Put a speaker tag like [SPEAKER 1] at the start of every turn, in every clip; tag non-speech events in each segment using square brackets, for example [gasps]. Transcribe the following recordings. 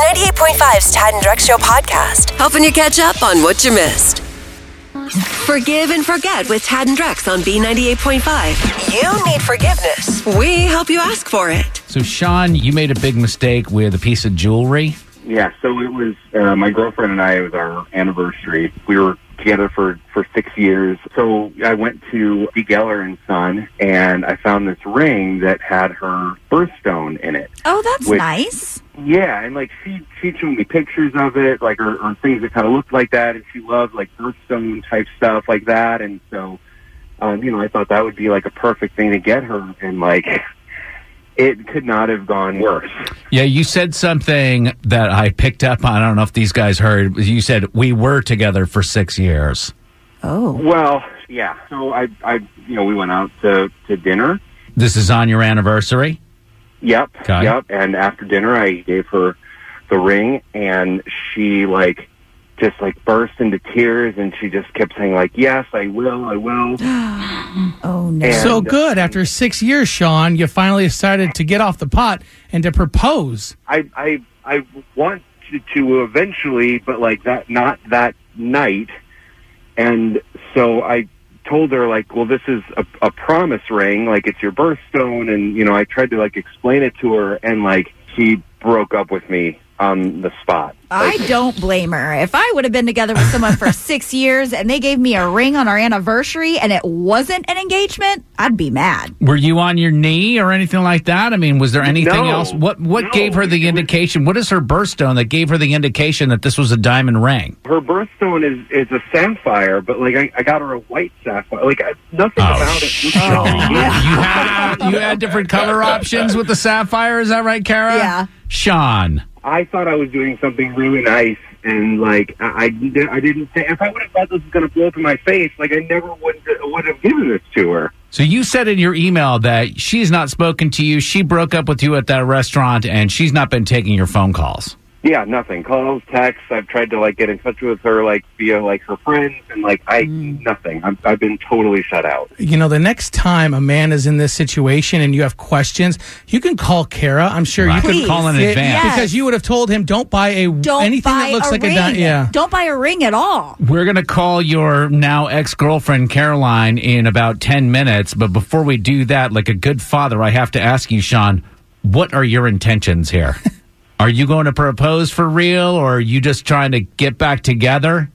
[SPEAKER 1] B98.5's Tad and Drex Show podcast, helping you catch up on what you missed. Forgive and forget with Tad and Drex on B98.5. You need forgiveness. We help you ask for it.
[SPEAKER 2] So, Sean, you made a big mistake with a piece of jewelry.
[SPEAKER 3] Yeah, so it was uh, my girlfriend and I. It was our anniversary. We were together for for six years. So I went to D. Geller and Son, and I found this ring that had her birthstone in it.
[SPEAKER 4] Oh, that's
[SPEAKER 3] Which-
[SPEAKER 4] nice.
[SPEAKER 3] Yeah, and like she she showed me pictures of it, like or, or things that kind of looked like that, and she loved like birthstone type stuff like that, and so um, you know I thought that would be like a perfect thing to get her, and like it could not have gone worse.
[SPEAKER 2] Yeah, you said something that I picked up on. I don't know if these guys heard. You said we were together for six years.
[SPEAKER 4] Oh.
[SPEAKER 3] Well, yeah. So I I you know we went out to to dinner.
[SPEAKER 2] This is on your anniversary.
[SPEAKER 3] Yep.
[SPEAKER 2] Okay.
[SPEAKER 3] Yep. And after dinner, I gave her the ring, and she like just like burst into tears, and she just kept saying like, "Yes, I will, I will." [gasps]
[SPEAKER 4] Oh, no.
[SPEAKER 3] And,
[SPEAKER 5] So good. After six years, Sean, you finally decided to get off the pot and to propose.
[SPEAKER 3] I I I want to, to eventually, but like that, not that night. And so I told her like, well, this is a, a promise ring, like it's your birthstone, and you know, I tried to like explain it to her, and like she broke up with me on the spot.
[SPEAKER 4] I don't blame her. If I would have been together with someone for [laughs] six years and they gave me a ring on our anniversary and it wasn't an engagement, I'd be mad.
[SPEAKER 2] Were you on your knee or anything like that? I mean, was there anything
[SPEAKER 3] No.
[SPEAKER 2] else? What what
[SPEAKER 3] No.
[SPEAKER 2] gave her the indication? What is her birthstone that gave her the indication that this was a diamond ring?
[SPEAKER 3] her birthstone is is a sapphire, but like I, I got her a white sapphire. Like I, nothing
[SPEAKER 2] Oh,
[SPEAKER 3] about it.
[SPEAKER 2] Sean. You had you had different color options with the sapphire. Is that right, Kara?
[SPEAKER 4] Yeah.
[SPEAKER 2] Sean.
[SPEAKER 3] I thought I was doing something really nice, and like I, I, did- I didn't say. If I would have thought this was going to blow up in my face, like I never would would have given this to her.
[SPEAKER 2] So you said in your email that she's not spoken to you. She broke up with you at that restaurant, and she's not been taking your phone calls.
[SPEAKER 3] Yeah, nothing. Calls, texts. I've tried to like get in touch with her, like via like her friends, and like I mm. nothing. I'm, I've been totally shut out.
[SPEAKER 5] You know, the next time a man is in this situation and you have questions, you can call Kara. I'm sure
[SPEAKER 2] I
[SPEAKER 5] you
[SPEAKER 2] could
[SPEAKER 5] could
[SPEAKER 2] call in advance.
[SPEAKER 4] Yes.
[SPEAKER 5] because you would have told him, "Don't buy a
[SPEAKER 4] Don't
[SPEAKER 5] anything
[SPEAKER 4] buy
[SPEAKER 5] that looks
[SPEAKER 4] a
[SPEAKER 5] like
[SPEAKER 4] ring.
[SPEAKER 5] a di- yeah."
[SPEAKER 4] Don't buy a ring at all.
[SPEAKER 2] We're going to call your now ex girlfriend, Caroline, in about 10 minutes. But before we do that, like a good father, I have to ask you, Sean, what are your intentions here? [laughs] are you going to propose for real, or are you just trying to get back together?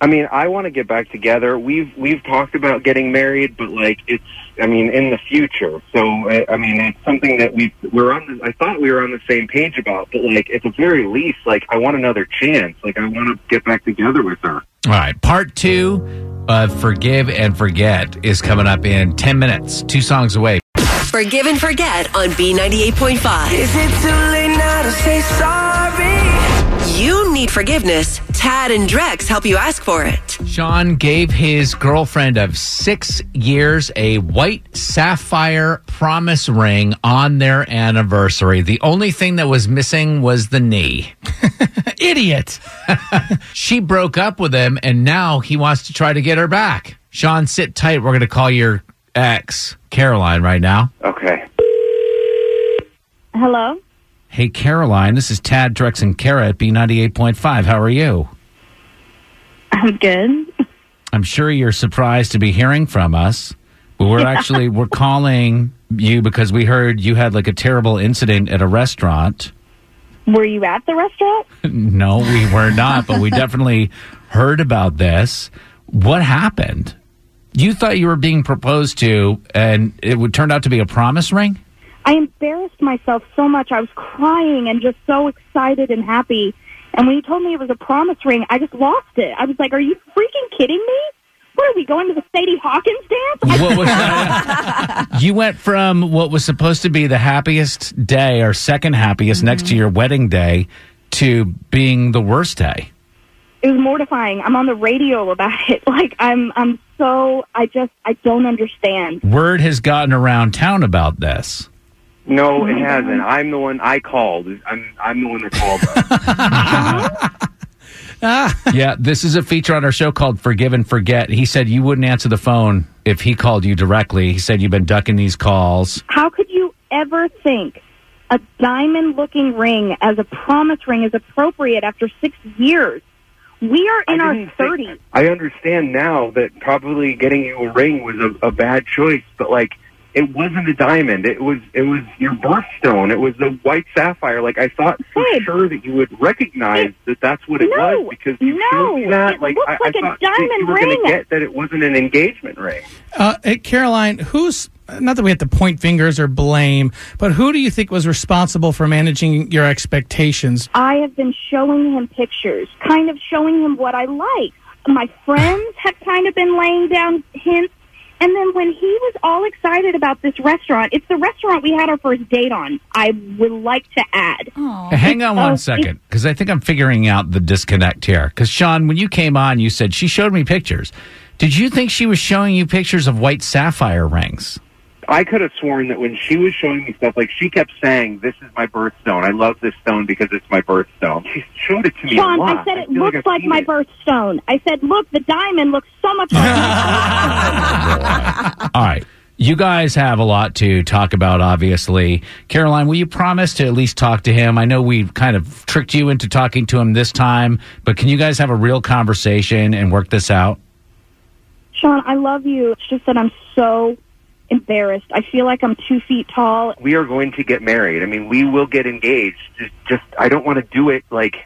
[SPEAKER 3] I mean, I want to get back together. We've we've talked about getting married, but like it's, I mean, in the future. So I, I mean, it's something that we we're on. The, I thought we were on the same page about, but like at the very least, like I want another chance. Like I want to get back together with her.
[SPEAKER 2] All right. Part two of Forgive and Forget is coming up in 10 minutes, two songs away.
[SPEAKER 1] Forgive and forget on B98.5.
[SPEAKER 6] Is it too late now to say sorry?
[SPEAKER 1] You need forgiveness. Tad and Drex help you ask for it.
[SPEAKER 2] Sean gave his girlfriend of six years a white sapphire promise ring on their anniversary. The only thing that was missing was the knee. [laughs]
[SPEAKER 5] Idiot. [laughs]
[SPEAKER 2] She broke up with him, and now he wants to try to get her back. Sean, sit tight. We're going to call your ex, Caroline, right now.
[SPEAKER 3] Okay.
[SPEAKER 7] Hello.
[SPEAKER 2] Hey, Caroline, this is Tad, Drex, and Kara at B98.5. How are you?
[SPEAKER 7] I'm good.
[SPEAKER 2] I'm sure you're surprised to be hearing from us, but we're actually we're calling you because we heard you had like a terrible incident at a restaurant.
[SPEAKER 7] Were you at the restaurant? [laughs]
[SPEAKER 2] No, we were not, but we definitely heard about this. What happened? You thought you were being proposed to, and it would turn out to be a promise ring.
[SPEAKER 7] I embarrassed myself so much. I was crying and just so excited and happy. And when you told me it was a promise ring, I just lost it. I was like, "Are you freaking kidding me?" What are we going to the Sadie Hawkins dance?
[SPEAKER 2] What was [laughs] that? [laughs] you went from what was supposed to be the happiest day or second happiest next to mm-hmm. your wedding day to being the worst day.
[SPEAKER 7] It was mortifying. I'm on the radio about it. [laughs] Like I'm, I'm so. I just, I don't understand.
[SPEAKER 2] Word has gotten around town about this.
[SPEAKER 3] No, it hasn't. I'm the one I called. I'm I'm the one that called. [laughs] [laughs]
[SPEAKER 2] yeah, this is a feature on our show called Forgive and Forget. He said you wouldn't answer the phone if he called you directly. He said you've been ducking these calls.
[SPEAKER 7] How could you ever think a diamond-looking ring as a promise ring is appropriate after six years? We are in our
[SPEAKER 3] didn't think- I understand now that probably getting you a ring was a, a bad choice, but like it wasn't a diamond. It was it was your birthstone. It was the white sapphire. Like I thought for
[SPEAKER 7] Babe.
[SPEAKER 3] sure that you would recognize that that's what it
[SPEAKER 7] No,
[SPEAKER 3] was because you
[SPEAKER 7] no,
[SPEAKER 3] showed me that. like I,
[SPEAKER 7] like
[SPEAKER 3] I
[SPEAKER 7] a
[SPEAKER 3] thought that you were going to get that it wasn't an engagement ring.
[SPEAKER 5] Uh, hey, Caroline, who's not that we have to point fingers or blame, but who do you think was responsible for managing your expectations?
[SPEAKER 7] I have been showing him pictures, kind of showing him what I like. My friends have kind of been laying down hints. And then when he was all excited about this restaurant, it's the restaurant we had our first date on. I would like to add.
[SPEAKER 2] Hang on one
[SPEAKER 7] it-
[SPEAKER 2] second, because I think I'm figuring out the disconnect here. Because Sean, when you came on, you said she showed me pictures. Did you think she was showing you pictures of white sapphire rings?
[SPEAKER 3] I could have sworn that when she was showing me stuff, like she kept saying, "This is my birthstone. I love this stone because it's my birthstone." She showed it to me
[SPEAKER 7] Sean,
[SPEAKER 3] a lot.
[SPEAKER 7] I said it
[SPEAKER 3] feel
[SPEAKER 7] looks
[SPEAKER 3] I've
[SPEAKER 7] like my
[SPEAKER 3] it.
[SPEAKER 7] birthstone. I said, look, the diamond looks so much like [laughs]
[SPEAKER 2] All right. You guys have a lot to talk about, obviously. Caroline, will you promise to at least talk to him? I know we kind of tricked you into talking to him this time, but can you guys have a real conversation and work this out?
[SPEAKER 7] Sean, I love you. It's just that I'm so embarrassed. I feel like I'm two feet tall.
[SPEAKER 3] we are going to get married. I mean, we will get engaged. Just, just I don't want to do it like,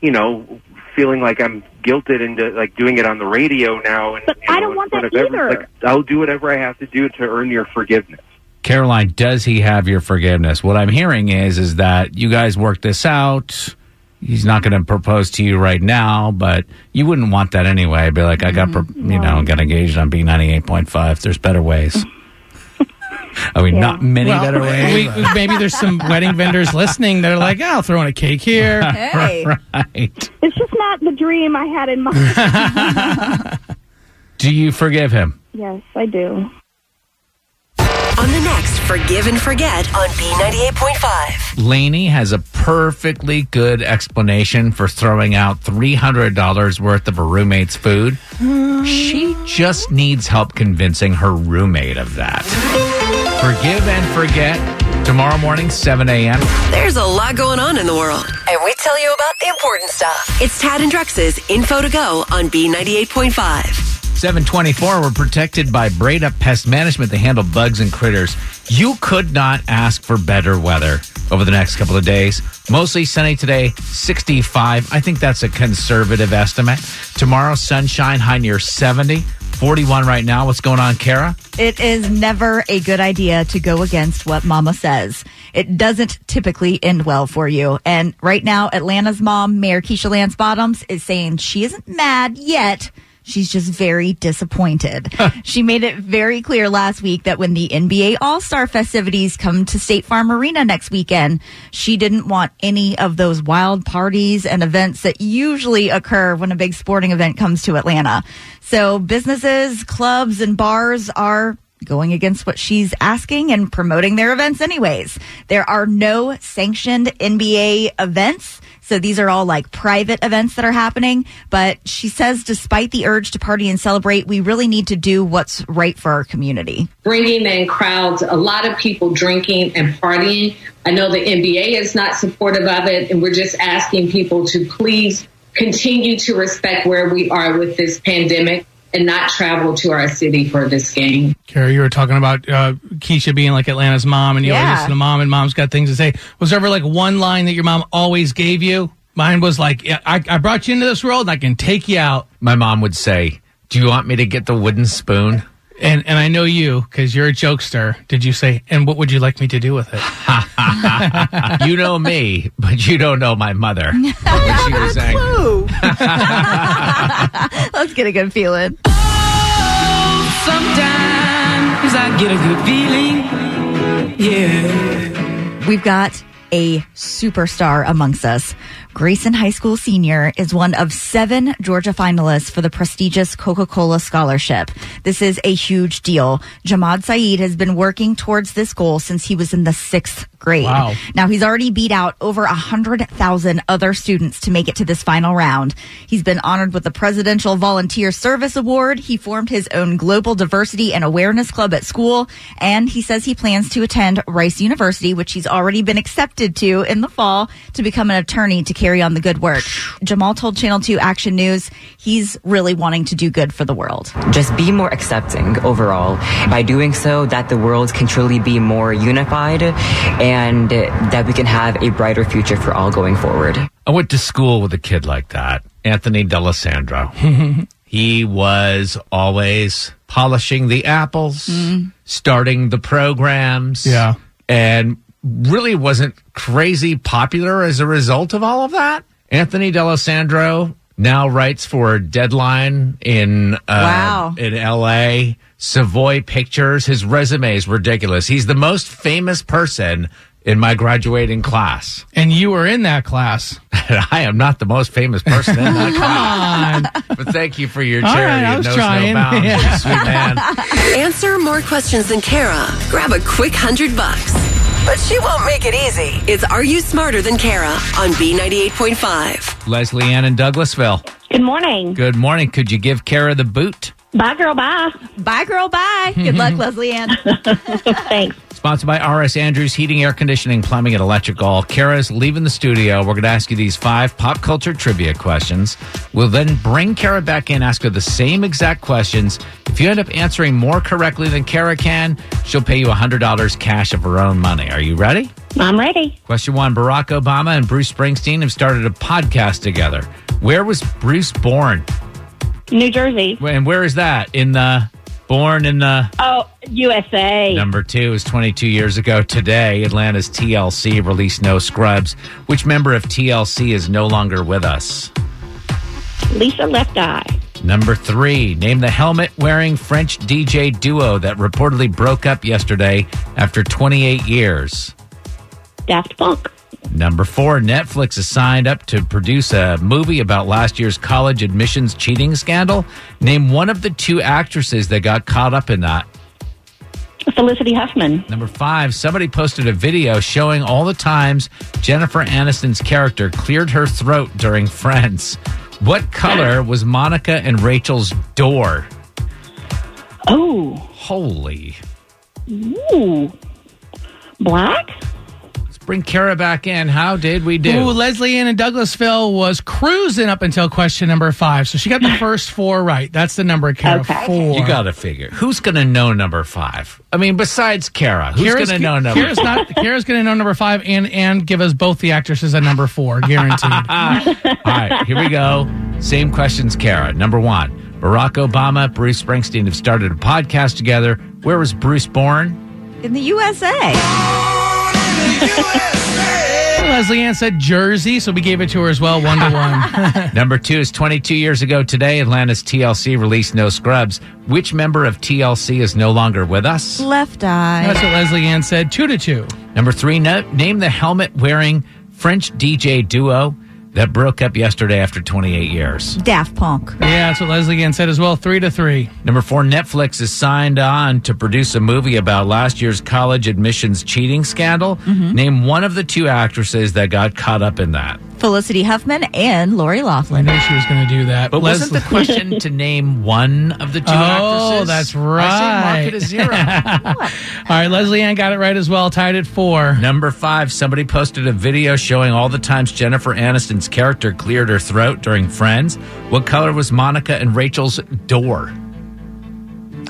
[SPEAKER 3] you know, feeling like I'm guilted into like doing it on the radio now. And
[SPEAKER 7] But
[SPEAKER 3] you know,
[SPEAKER 7] I don't want that
[SPEAKER 3] of every-
[SPEAKER 7] either.
[SPEAKER 3] Like, I'll do whatever I have to do to earn your forgiveness.
[SPEAKER 2] Caroline, does he have your forgiveness? What I'm hearing is is that you guys work this out. He's not going to propose to you right now, but you wouldn't want that anyway. Be like, I got, mm-hmm. pro- you know, got engaged on B98.5. There's better ways. I mean, not many
[SPEAKER 5] Well,
[SPEAKER 2] better ways.
[SPEAKER 5] we, we- maybe there's some [laughs] wedding vendors listening that are like, "Yeah, I'll throw in a cake here. [laughs]
[SPEAKER 4] Hey. [laughs]
[SPEAKER 2] right.
[SPEAKER 7] It's just not the dream I had in mind.
[SPEAKER 2] Do you forgive him?
[SPEAKER 7] yes, I do.
[SPEAKER 1] On the next Forgive and Forget on B98.5.
[SPEAKER 2] Lainey has a perfectly good explanation for throwing out $300 worth of her roommate's food. She just needs help convincing her roommate of that. Forgive and forget tomorrow morning, 7 a.m.
[SPEAKER 1] There's a lot going on in the world, and we tell you about the important stuff. It's Tad and Drex's Info to Go on B98.5.
[SPEAKER 2] 724, we're protected by Breda Pest Management. They handle bugs and critters. You could not ask for better weather over the next couple of days. Mostly sunny today, 65. I think that's a conservative estimate. Tomorrow, sunshine, high near 70. 41 right now. What's going on, Kara?
[SPEAKER 4] It is never a good idea to go against what mama says. It doesn't typically end well for you. And right now, Atlanta's mom, Mayor Keisha Lance Bottoms, is saying she isn't mad yet. She's just very disappointed. [laughs] she made it very clear last week that when the NBA All Star festivities come to State Farm Arena next weekend, she didn't want any of those wild parties and events that usually occur when a big sporting event comes to Atlanta. So businesses, clubs, and bars are going against what she's asking and promoting their events anyways. There are no sanctioned NBA events. So these are all like private events that are happening. But she says, despite the urge to party and celebrate, we really need to do what's right for our community.
[SPEAKER 8] bringing in crowds, a lot of people drinking and partying. I know the NBA is not supportive of it, and we're just asking people to please continue to respect where we are with this pandemic and not travel to our city for this game.
[SPEAKER 5] Carrie, you were talking about uh, Keisha being like Atlanta's mom, and you
[SPEAKER 4] Yeah.
[SPEAKER 5] always listen to mom, and mom's got things to say. Was there ever like one line that your mom always gave you? Mine was like, I, I brought you into this world, and I can take you out.
[SPEAKER 2] My mom would say, Do you want me to get the wooden spoon?
[SPEAKER 5] And and I know you because you're a jokester. Did you say? And what would you like me to do with it? [laughs]
[SPEAKER 2] you know me, but you don't know my mother. [laughs] What she was saying. [laughs]
[SPEAKER 4] Let's get a good feeling.
[SPEAKER 6] Sometimes I get a good feeling. Yeah.
[SPEAKER 4] We've got a superstar amongst us. Grayson High School senior is one of seven Georgia finalists for the prestigious Coca-Cola scholarship. This is a huge deal. Jamad Saeed has been working towards this goal since he was in the sixth grade.
[SPEAKER 5] Wow.
[SPEAKER 4] Now he's already beat out over a hundred thousand other students to make it to this final round. He's been honored with the Presidential Volunteer Service Award. He formed his own Global Diversity and Awareness Club at school, and he says he plans to attend Rice University, which he's already been accepted to in the fall, to become an attorney to carry on the good work. Jamal told Channel 2 Action News he's really wanting to do good for the world.
[SPEAKER 9] just be more accepting overall. By doing so, that the world can truly be more unified and that we can have a brighter future for all going forward.
[SPEAKER 2] I went to school with a kid like that, Anthony D'Alessandro. [laughs] he was always polishing the apples, mm. starting the programs.
[SPEAKER 5] Yeah.
[SPEAKER 2] And really wasn't crazy popular as a result of all of that. Anthony D'Alessandro now writes for Deadline in uh,
[SPEAKER 4] Wow.
[SPEAKER 2] in LA, Savoy Pictures. His resume is ridiculous. He's the most famous person in my graduating class.
[SPEAKER 5] And you were in that class. [laughs]
[SPEAKER 2] I am not the most famous person in that [laughs] class.
[SPEAKER 5] Come on.
[SPEAKER 2] But thank you for your
[SPEAKER 5] All
[SPEAKER 2] charity.
[SPEAKER 5] right, I was
[SPEAKER 2] knows
[SPEAKER 5] trying.
[SPEAKER 2] no bounds. [laughs]
[SPEAKER 5] Yeah.
[SPEAKER 2] Sweet man.
[SPEAKER 1] Answer more questions than Kara. Grab a quick hundred bucks. But she won't make it easy. It's Are You Smarter Than Kara on B98.5.
[SPEAKER 2] Leslie Ann in Douglasville.
[SPEAKER 7] Good morning.
[SPEAKER 2] Good morning. Could you give Kara the boot?
[SPEAKER 7] Bye, girl. Bye.
[SPEAKER 4] Bye, girl. Bye. Good luck, [laughs] Leslie Ann. [laughs]
[SPEAKER 7] Thanks.
[SPEAKER 2] Sponsored by RS Andrews Heating, Air Conditioning, Plumbing, and Electrical. Kara's leaving the studio. We're going to ask you these five pop culture trivia questions. We'll then bring Kara back in, ask her the same exact questions. If you end up answering more correctly than Kara can, she'll pay you $100 cash of her own money. Are you ready?
[SPEAKER 7] I'm ready.
[SPEAKER 2] Question one Barack Obama and Bruce Springsteen have started a podcast together. Where was Bruce born?
[SPEAKER 7] New Jersey.
[SPEAKER 2] And where is that? In the born in the
[SPEAKER 7] Oh, USA.
[SPEAKER 2] number two is 22 years ago today. Atlanta's TLC released No Scrubs. Which member of TLC is no longer with us?
[SPEAKER 7] Lisa Left Eye.
[SPEAKER 2] Number three, name the helmet wearing French DJ duo that reportedly broke up yesterday after 28 years.
[SPEAKER 7] Daft Punk.
[SPEAKER 2] Number four, Netflix has signed up to produce a movie about last year's college admissions cheating scandal. Name one of the two actresses that got caught up in that.
[SPEAKER 7] Felicity Huffman.
[SPEAKER 2] Number five, somebody posted a video showing all the times Jennifer Aniston's character cleared her throat during Friends. What color was Monica and Rachel's door?
[SPEAKER 7] Oh.
[SPEAKER 2] Holy.
[SPEAKER 7] Ooh. Black?
[SPEAKER 2] Let's bring Kara back in. How did we do?
[SPEAKER 5] Ooh, Leslie Ann in Douglasville was cruising up until question number five. So she got the [laughs] first four right. That's the number, Kara.
[SPEAKER 7] Okay.
[SPEAKER 5] Four.
[SPEAKER 2] you got to figure. Who's going to know number five? I mean, besides Kara, who's going
[SPEAKER 5] Kara's,
[SPEAKER 2] to know number
[SPEAKER 5] Kara's not. Kara's going to know number five and and give us both the actresses at number four, guaranteed. [laughs]
[SPEAKER 2] All right, here we go. Same questions, Kara. Number one Barack Obama, Bruce Springsteen have started a podcast together. Where was Bruce born?
[SPEAKER 4] In the USA. [laughs]
[SPEAKER 5] Leslie Ann said Jersey, so we gave it to her as well, one to one. [laughs]
[SPEAKER 2] Number two is 22 years ago today, Atlanta's TLC released No Scrubs. Which member of TLC is no longer with us?
[SPEAKER 4] Left eye.
[SPEAKER 5] That's what Leslie Ann said, two to two.
[SPEAKER 2] Number three, no, name the helmet wearing French DJ duo that broke up yesterday after 28 years.
[SPEAKER 4] Daft Punk.
[SPEAKER 5] Yeah, that's what Leslie Ann said as well, three to three.
[SPEAKER 2] Number four, Netflix is signed on to produce a movie about last year's college admissions cheating scandal. Mm-hmm. Name one of the two actresses that got caught up in that.
[SPEAKER 4] Felicity Huffman and Lori Loughlin.
[SPEAKER 5] I
[SPEAKER 4] Loughlin.
[SPEAKER 5] knew she was going to do that.
[SPEAKER 2] But wasn't the question to name one of the two
[SPEAKER 5] Oh,
[SPEAKER 2] actresses?
[SPEAKER 5] Oh, that's
[SPEAKER 2] I say mark
[SPEAKER 5] right.
[SPEAKER 2] it as zero. [laughs]
[SPEAKER 5] All right, Leslie Ann got it right as well, tied at four.
[SPEAKER 2] Number five, somebody posted a video showing all the times Jennifer Aniston's character cleared her throat during Friends. What color was Monica and Rachel's door?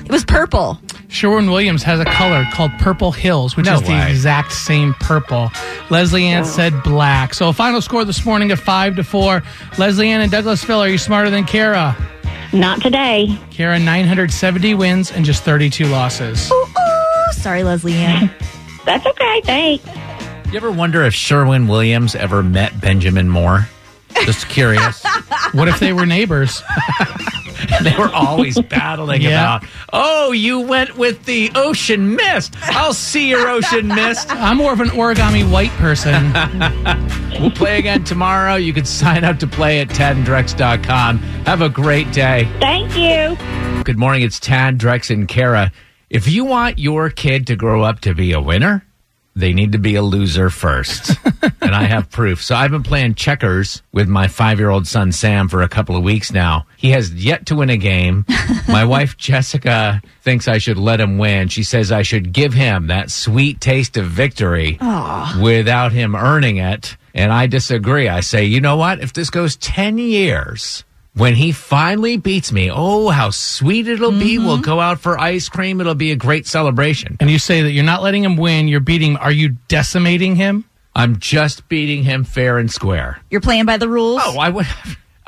[SPEAKER 4] It was purple.
[SPEAKER 5] Sherwin Williams has a color called Purple Hills, which
[SPEAKER 2] No
[SPEAKER 5] is the exact same purple. Leslie Ann said black. So final score this morning of five to four. Leslie Ann and Douglasville, are you smarter than Kara?
[SPEAKER 7] Not today.
[SPEAKER 5] Kara 970 wins and just 32 losses.
[SPEAKER 4] Ooh, ooh. Sorry, Leslie Ann. [laughs]
[SPEAKER 7] That's okay. Thanks.
[SPEAKER 2] You ever wonder if Sherwin Williams ever met Benjamin Moore? Just curious. [laughs]
[SPEAKER 5] What if they were neighbors? [laughs] [laughs]
[SPEAKER 2] And they were always [laughs] battling
[SPEAKER 5] Yeah.
[SPEAKER 2] about, oh, you went with the ocean mist. I'll see your ocean mist. [laughs]
[SPEAKER 5] I'm more of an origami white person.
[SPEAKER 2] We'll play again tomorrow. You can sign up to play at tadandrex.com. Have a great day.
[SPEAKER 7] Thank you.
[SPEAKER 2] Good morning. It's Tad, Drex, and Kara. If you want your kid to grow up to be a winner, they need to be a loser first. [laughs] and I have proof. So I've been playing checkers with my five year old son, Sam, for a couple of weeks now. He has yet to win a game. [laughs] my wife, Jessica, thinks I should let him win. She says I should give him that sweet taste of victory without him earning it. And I disagree. I say, you know what? If this goes 10 years, when he finally beats me, oh, how sweet it'll be. Mm-hmm. We'll go out for ice cream. It'll be a great celebration.
[SPEAKER 5] and you say that you're not letting him win, you're beating him. Are you decimating him?
[SPEAKER 2] I'm just beating him fair and square.
[SPEAKER 4] You're playing by the rules.
[SPEAKER 2] Oh, I would.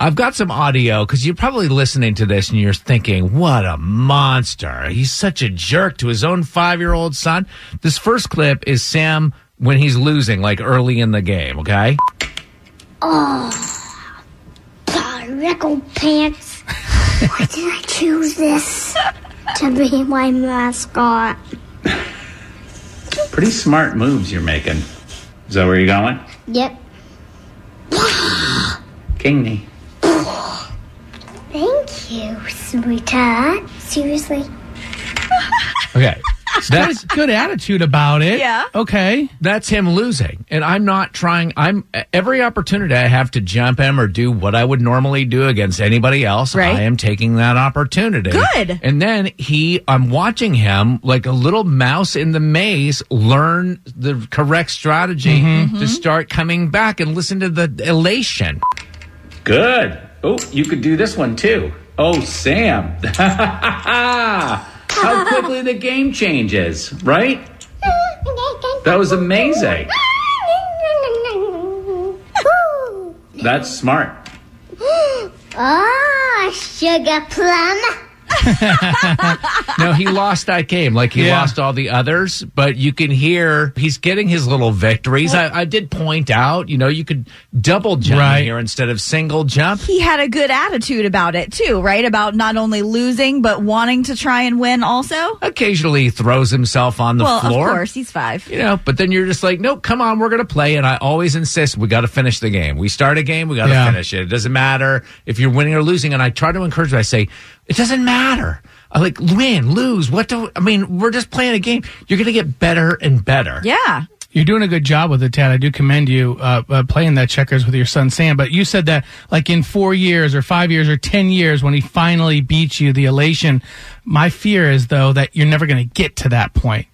[SPEAKER 2] I've got some audio because you're probably listening to this and you're thinking, what a monster. He's such a jerk to his own five year old son. This first clip is Sam when he's losing, like early in the game, okay?
[SPEAKER 10] God, Rickle Pants. Why did I choose this to be my mascot?
[SPEAKER 11] Pretty smart moves you're making. Is that where you're going?
[SPEAKER 10] Yep.
[SPEAKER 11] Kingney.
[SPEAKER 10] Thank you, sweetheart. Seriously?
[SPEAKER 2] Okay. So that's
[SPEAKER 5] Good, good attitude about it.
[SPEAKER 4] Yeah.
[SPEAKER 5] Okay.
[SPEAKER 2] that's him losing and i'm not trying i'm every opportunity i have to jump him or do what i would normally do against anybody else
[SPEAKER 4] Right.
[SPEAKER 2] i am taking that opportunity
[SPEAKER 4] Good.
[SPEAKER 2] and then he i'm watching him like a little mouse in the maze learn the correct strategy mm-hmm. to mm-hmm. start coming back and listen to the elation
[SPEAKER 11] Good. Oh, you could do this one too. Oh, Sam. [laughs] How quickly the game changes, right? That was amazing. That's smart. [gasps]
[SPEAKER 10] Oh, sugar plum. [laughs]
[SPEAKER 2] no he lost that game like he
[SPEAKER 5] Yeah.
[SPEAKER 2] lost all the others but you can hear he's getting his little victories I, I did point out you know you could double jump
[SPEAKER 5] Right.
[SPEAKER 2] here instead of single jump
[SPEAKER 4] He had a good attitude about it too, right? About not only losing but wanting to try and win also.
[SPEAKER 2] occasionally he throws himself on the
[SPEAKER 4] well,
[SPEAKER 2] floor
[SPEAKER 4] of course, he's five.
[SPEAKER 2] you know but then you're just like nope come on we're gonna play and i always insist we gotta finish the game we start a game we gotta
[SPEAKER 5] Yeah.
[SPEAKER 2] finish it it doesn't matter if you're winning or losing and i try to encourage him i say it doesn't matter I like win lose what do i mean we're just playing a game you're gonna get better and better
[SPEAKER 4] Yeah.
[SPEAKER 5] You're doing a good job with it, Tad. I do commend you uh, uh, playing that checkers with your son Sam. But you said that, like in four years or five years or ten years, when he finally beats you, the elation. My fear is though that you're never going to get to that point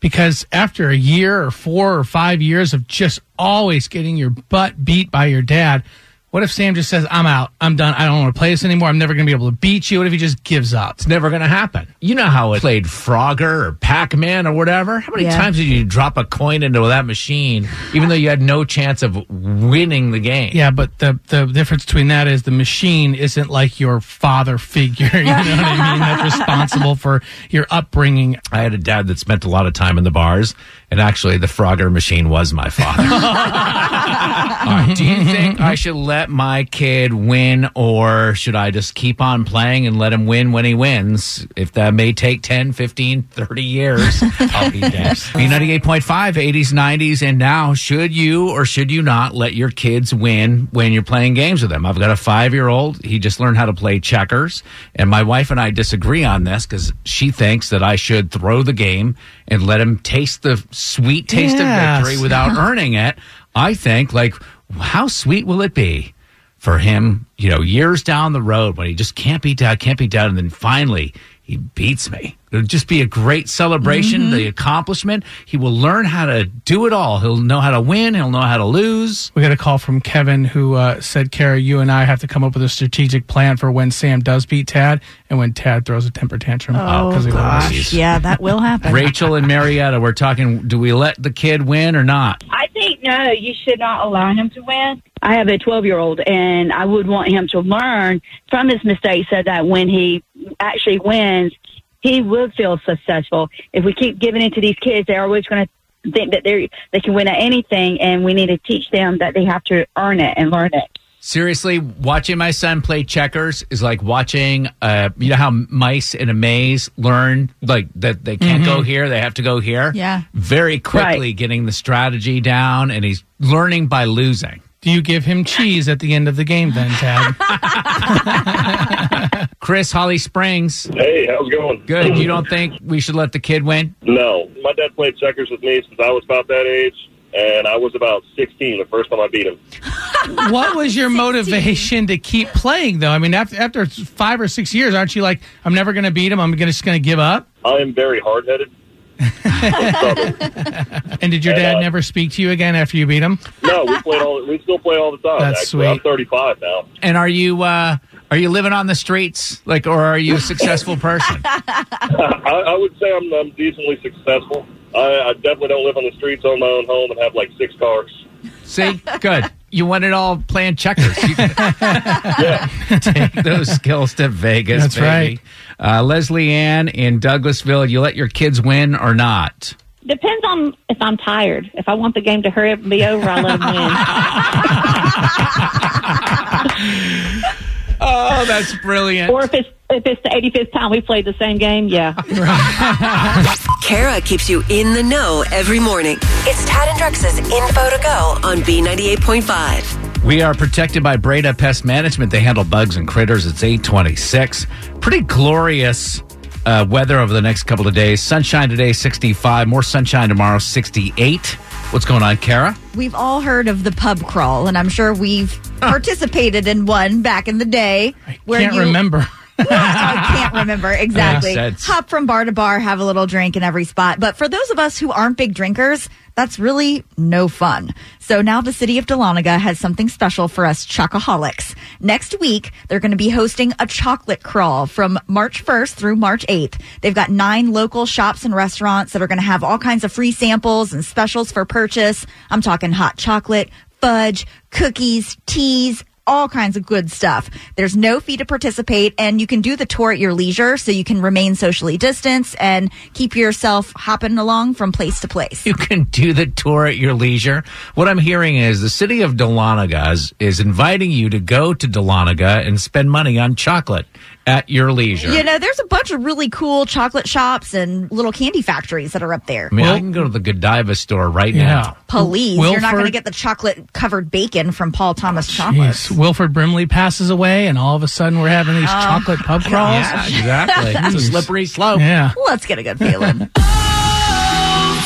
[SPEAKER 5] because after a year or four or five years of just always getting your butt beat by your dad, what if Sam just says, "I'm out. I'm done. I don't want to play this anymore. I'm never going to be able to beat you." What if he just gives up?
[SPEAKER 2] It's never going to happen. You know how it played Frogger or Pac Man or whatever? How many
[SPEAKER 4] Yeah.
[SPEAKER 2] times did you drop a coin into that machine, even though you had no chance of winning the game?
[SPEAKER 5] Yeah, but the the difference between that is the machine isn't like your father figure. [laughs] You know what I mean? That's responsible for your upbringing.
[SPEAKER 2] I had a dad that spent a lot of time in the bars, and actually, the Frogger machine was my father. [laughs] All right, do you [laughs] think I should let my kid win, or should I just keep on playing and let him win when he wins? If that may take 10, 15, 30 years, I'll be damned. B98.5, 80s, 90s, and now, should you or should you not let your kids win when you're playing games with them? I've got a five year old. He just learned how to play checkers, and my wife and I disagree on this because she thinks that I should throw the game and let him taste the sweet taste
[SPEAKER 5] Yes.
[SPEAKER 2] of victory without earning it. I think, like, how sweet will it be for him, you know, years down the road when he just can't be down, can't be down, and then finally he beats me. It'll just be a great celebration, the accomplishment. He will learn how to do it all. He'll know how to win. He'll know how to lose.
[SPEAKER 5] We got a call from Kevin who uh, said, "Kara, you and I have to come up with a strategic plan for when Sam does beat Tad and when Tad throws a temper tantrum
[SPEAKER 4] Oh,
[SPEAKER 5] because he
[SPEAKER 4] gosh.
[SPEAKER 5] lost."
[SPEAKER 4] Yeah, that will [laughs] happen.
[SPEAKER 2] Rachel and Marietta, we're talking, do we let the kid win or not?
[SPEAKER 12] I think no, you should not allow him to win. I have a 12 year old and I would want him to learn from his mistakes so that when he actually wins, he will feel successful. If we keep giving it to these kids, they're always going to think that they they can win at anything and we need to teach them that they have to earn it and learn it.
[SPEAKER 2] Seriously, watching my son play checkers is like watching, uh, you know how mice in a maze learn like that they can't go
[SPEAKER 5] Mhm.
[SPEAKER 2] here, they have to go here.
[SPEAKER 4] Yeah.
[SPEAKER 2] Very quickly getting the strategy down, and he's learning by losing.
[SPEAKER 5] Do you give him cheese at the end of the game then, Tad? [laughs]
[SPEAKER 2] Chris, Holly Springs.
[SPEAKER 13] Hey, how's it going?
[SPEAKER 2] Good. You don't think we should let the kid win?
[SPEAKER 13] No. My dad played checkers with me since I was about that age, and I was about 16 the first time I beat him. [laughs]
[SPEAKER 5] what was your motivation to keep playing, though? I mean, after, after five or six years, aren't you like, I'm never going to beat him. I'm gonna, just going to give up?
[SPEAKER 13] I am very hard headed. [laughs]
[SPEAKER 5] And did your
[SPEAKER 13] And,
[SPEAKER 5] dad
[SPEAKER 13] uh,
[SPEAKER 5] never speak to you again after you beat him?
[SPEAKER 13] No, we played all. We still play all the time.
[SPEAKER 5] That's
[SPEAKER 13] actually, I'm 35 now.
[SPEAKER 2] And are you uh, are you living on the streets, like, or are you a successful person? [laughs]
[SPEAKER 13] I, I would say I'm, I'm decently successful. I, I definitely don't live on the streets, own my own home, and have like six cars.
[SPEAKER 2] See, good. You want it all playing checkers. You [laughs] take those skills to Vegas.
[SPEAKER 5] That's
[SPEAKER 2] baby. Uh, Leslie Ann in Douglasville. You let your kids win or not?
[SPEAKER 14] Depends on if I'm tired. If I want the game to hurry up and be over, I let them win. [laughs]
[SPEAKER 2] Oh, that's brilliant.
[SPEAKER 14] Or if it's if it's the 85th time we played the same game, yeah. [laughs]
[SPEAKER 1] Kara keeps you in the know every morning. It's Tad and Drex's info to go on B98.5.
[SPEAKER 2] We are protected by Breda Pest Management. They handle bugs and critters. It's 826. Pretty glorious uh, weather over the next couple of days. Sunshine today, 65. More sunshine tomorrow, 68. What's going on, Kara?
[SPEAKER 4] We've all heard of the pub crawl, and I'm sure we've participated in one back in the day. Where
[SPEAKER 5] Can't
[SPEAKER 4] you,
[SPEAKER 5] remember. [laughs]
[SPEAKER 4] I can't remember exactly. Hop from bar to bar, have a little drink in every spot. But for those of us who aren't big drinkers, that's really no fun. So now the city of Dahlonega has something special for us chocoholics. Next week, they're going to be hosting a chocolate crawl from March 1st through March 8th. They've got nine local shops and restaurants that are going to have all kinds of free samples and specials for purchase. I'm talking hot chocolate, fudge, cookies, teas, all kinds of good stuff. There's no fee to participate, and you can do the tour at your leisure so you can remain socially distanced and keep yourself hopping along from place to place.
[SPEAKER 2] You can do the tour at your leisure. What I'm hearing is the city of Dahlonega is, is inviting you to go to Dahlonega and spend money on chocolate at your leisure.
[SPEAKER 4] You know, there's a bunch of really cool chocolate shops and little candy factories that are up there.
[SPEAKER 2] I mean, I can go to the Godiva store right
[SPEAKER 5] Yeah.
[SPEAKER 2] now.
[SPEAKER 4] Please, you're not going to get the chocolate covered bacon from Paul Thomas Chocolates.
[SPEAKER 5] Jeez, Wilford Brimley passes away, and all of a sudden we're having these
[SPEAKER 4] Oh.
[SPEAKER 5] chocolate pub crawls.
[SPEAKER 2] Yeah, exactly. [laughs] it's a slippery slope.
[SPEAKER 5] Yeah.
[SPEAKER 4] Let's get a good feeling. [laughs]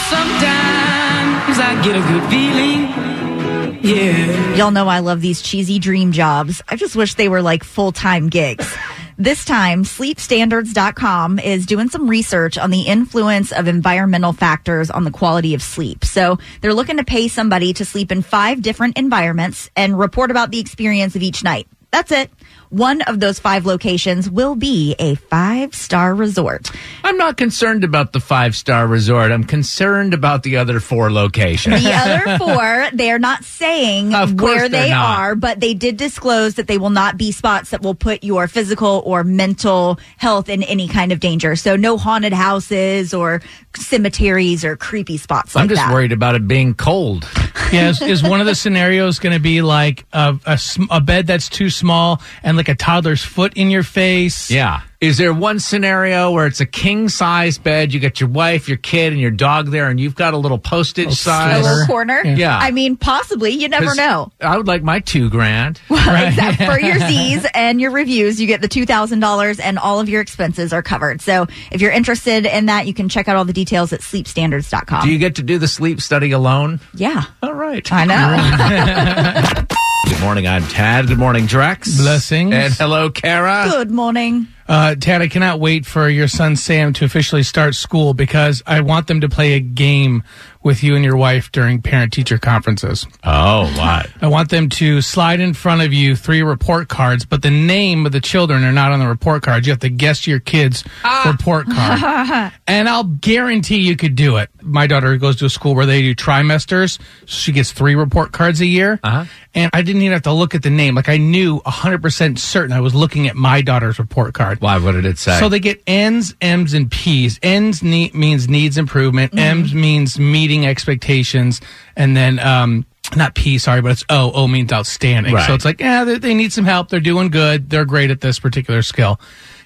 [SPEAKER 6] Sometimes I get a good feeling. Yeah.
[SPEAKER 4] Y'all know I love these cheesy dream jobs. I just wish they were like full time gigs. This time, sleepstandards.com is doing some research on the influence of environmental factors on the quality of sleep. So they're looking to pay somebody to sleep in five different environments and report about the experience of each night. That's it. One of those five locations will be a five star resort.
[SPEAKER 2] I'm not concerned about the five star resort. I'm concerned about the other four locations.
[SPEAKER 4] The other [laughs] four, they're not saying
[SPEAKER 2] Of
[SPEAKER 4] where
[SPEAKER 2] they're not.
[SPEAKER 4] are, but they did disclose that they will not be spots that will put your physical or mental health in any kind of danger. So no haunted houses or cemeteries or creepy spots like
[SPEAKER 2] I'm just
[SPEAKER 4] that.
[SPEAKER 2] worried about it being cold.
[SPEAKER 5] Yeah, is, is one of the scenarios going to be like a, a, a bed that's too small and like a toddler's foot in your face?
[SPEAKER 2] Yeah. Is there one scenario where it's a king size bed? You got your wife, your kid, and your dog there, and you've got a little postage
[SPEAKER 4] a
[SPEAKER 2] size
[SPEAKER 4] little corner.
[SPEAKER 2] Yeah.
[SPEAKER 4] I mean, possibly. You never know.
[SPEAKER 2] I would like my two grand. [laughs]
[SPEAKER 4] Except for your [laughs] Z's and your reviews, you get the $2,000 and all of your expenses are covered. So if you're interested in that, you can check out all the details at sleepstandards.com.
[SPEAKER 2] Do you get to do the sleep study alone?
[SPEAKER 4] yeah.
[SPEAKER 2] All right.
[SPEAKER 4] I know. [laughs]
[SPEAKER 2] Good morning. I'm Tad. Good morning, Drex.
[SPEAKER 5] Blessings.
[SPEAKER 2] And hello, Kara.
[SPEAKER 4] Good morning.
[SPEAKER 5] Uh, Tad, I cannot wait for your son Sam to officially start school because I want them to play a game with you and your wife during parent teacher conferences.
[SPEAKER 2] Oh, what?
[SPEAKER 5] I want them to slide in front of you three report cards, but the name of the children are not on the report cards. You have to guess your kid's report card. [laughs] and I'll guarantee you could do it. My daughter goes to a school where they do trimesters. So she gets three report cards a year.
[SPEAKER 2] Uh-huh.
[SPEAKER 5] And I didn't even have to look at the name. Like I knew 100% certain I was looking at my daughter's report card.
[SPEAKER 2] Why? What did it say?
[SPEAKER 5] So they get N's, M's, and P's. N's ne- means needs improvement. M's means meeting expectations, and then um, not P, sorry, but it's O. O means outstanding.
[SPEAKER 2] Right.
[SPEAKER 5] So it's like, yeah, they, they need some help. They're doing good. They're great at this particular skill.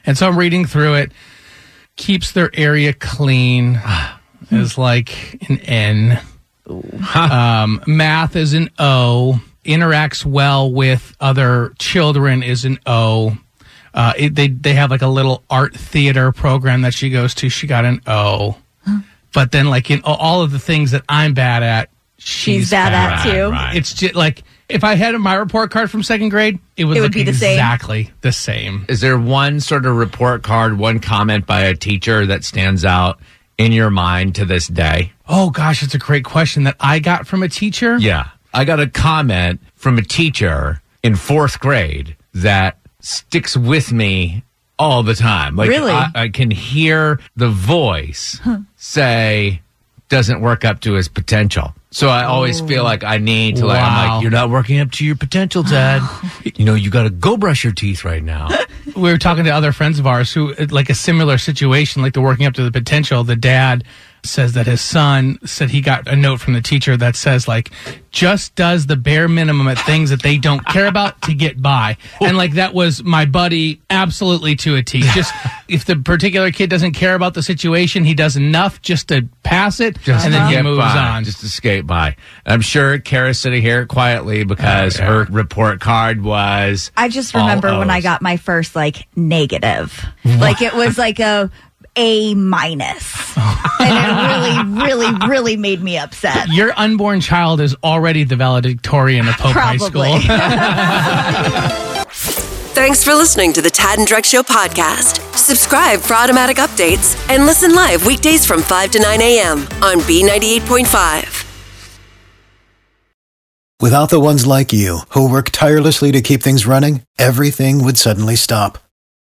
[SPEAKER 5] And so I'm reading through it. Keeps their area clean [sighs] is like an N. [laughs] Um, math is an O. Interacts well with other children is an O. Uh, it, they they have like a little art theater program that she goes to. She got an O. But then, like in all of the things that I'm bad at, she's,
[SPEAKER 4] bad at, too.
[SPEAKER 5] It's just like if I had my report card from second grade, it would
[SPEAKER 4] It would
[SPEAKER 5] look
[SPEAKER 4] be the same.
[SPEAKER 5] exactly the same.
[SPEAKER 2] Is there one sort of report card, one comment by a teacher that stands out in your mind to this day?
[SPEAKER 5] Oh gosh, it's a great question that I got from a teacher.
[SPEAKER 2] Yeah. I got a comment from a teacher in fourth grade that sticks with me all the time. Like
[SPEAKER 4] Really?
[SPEAKER 2] I, I can hear the voice say doesn't work up to his potential. So I always feel oh. like I need to like I'm like, you're not working up to your potential, Dad. [gasps] you know, you gotta go brush your teeth right now.
[SPEAKER 5] we were talking to other friends of ours who like a similar situation like they're working up to the potential the dad says that his son said he got a note from the teacher that says like just does the bare minimum at things that they don't care about to get by and like that was my buddy absolutely to a t just if the particular kid doesn't care about the situation he does enough just to pass it
[SPEAKER 2] Just
[SPEAKER 5] and then he moves
[SPEAKER 2] by,
[SPEAKER 5] on
[SPEAKER 2] Just to skate by. I'm sure Kara's sitting here quietly because
[SPEAKER 5] Oh, yeah.
[SPEAKER 2] her report card was
[SPEAKER 4] I just
[SPEAKER 2] all
[SPEAKER 4] remember when I got my first like negative. Like it was like a A minus. [laughs] and it really, really, really made me upset.
[SPEAKER 5] your unborn child is already the valedictorian of Pope High School. [laughs]
[SPEAKER 1] Thanks for listening to the Tad and Drex Show podcast. Subscribe for automatic updates and listen live weekdays from 5 to 9 a.m. on B98.5.
[SPEAKER 15] Without the ones like you, who work tirelessly to keep things running, everything would suddenly stop.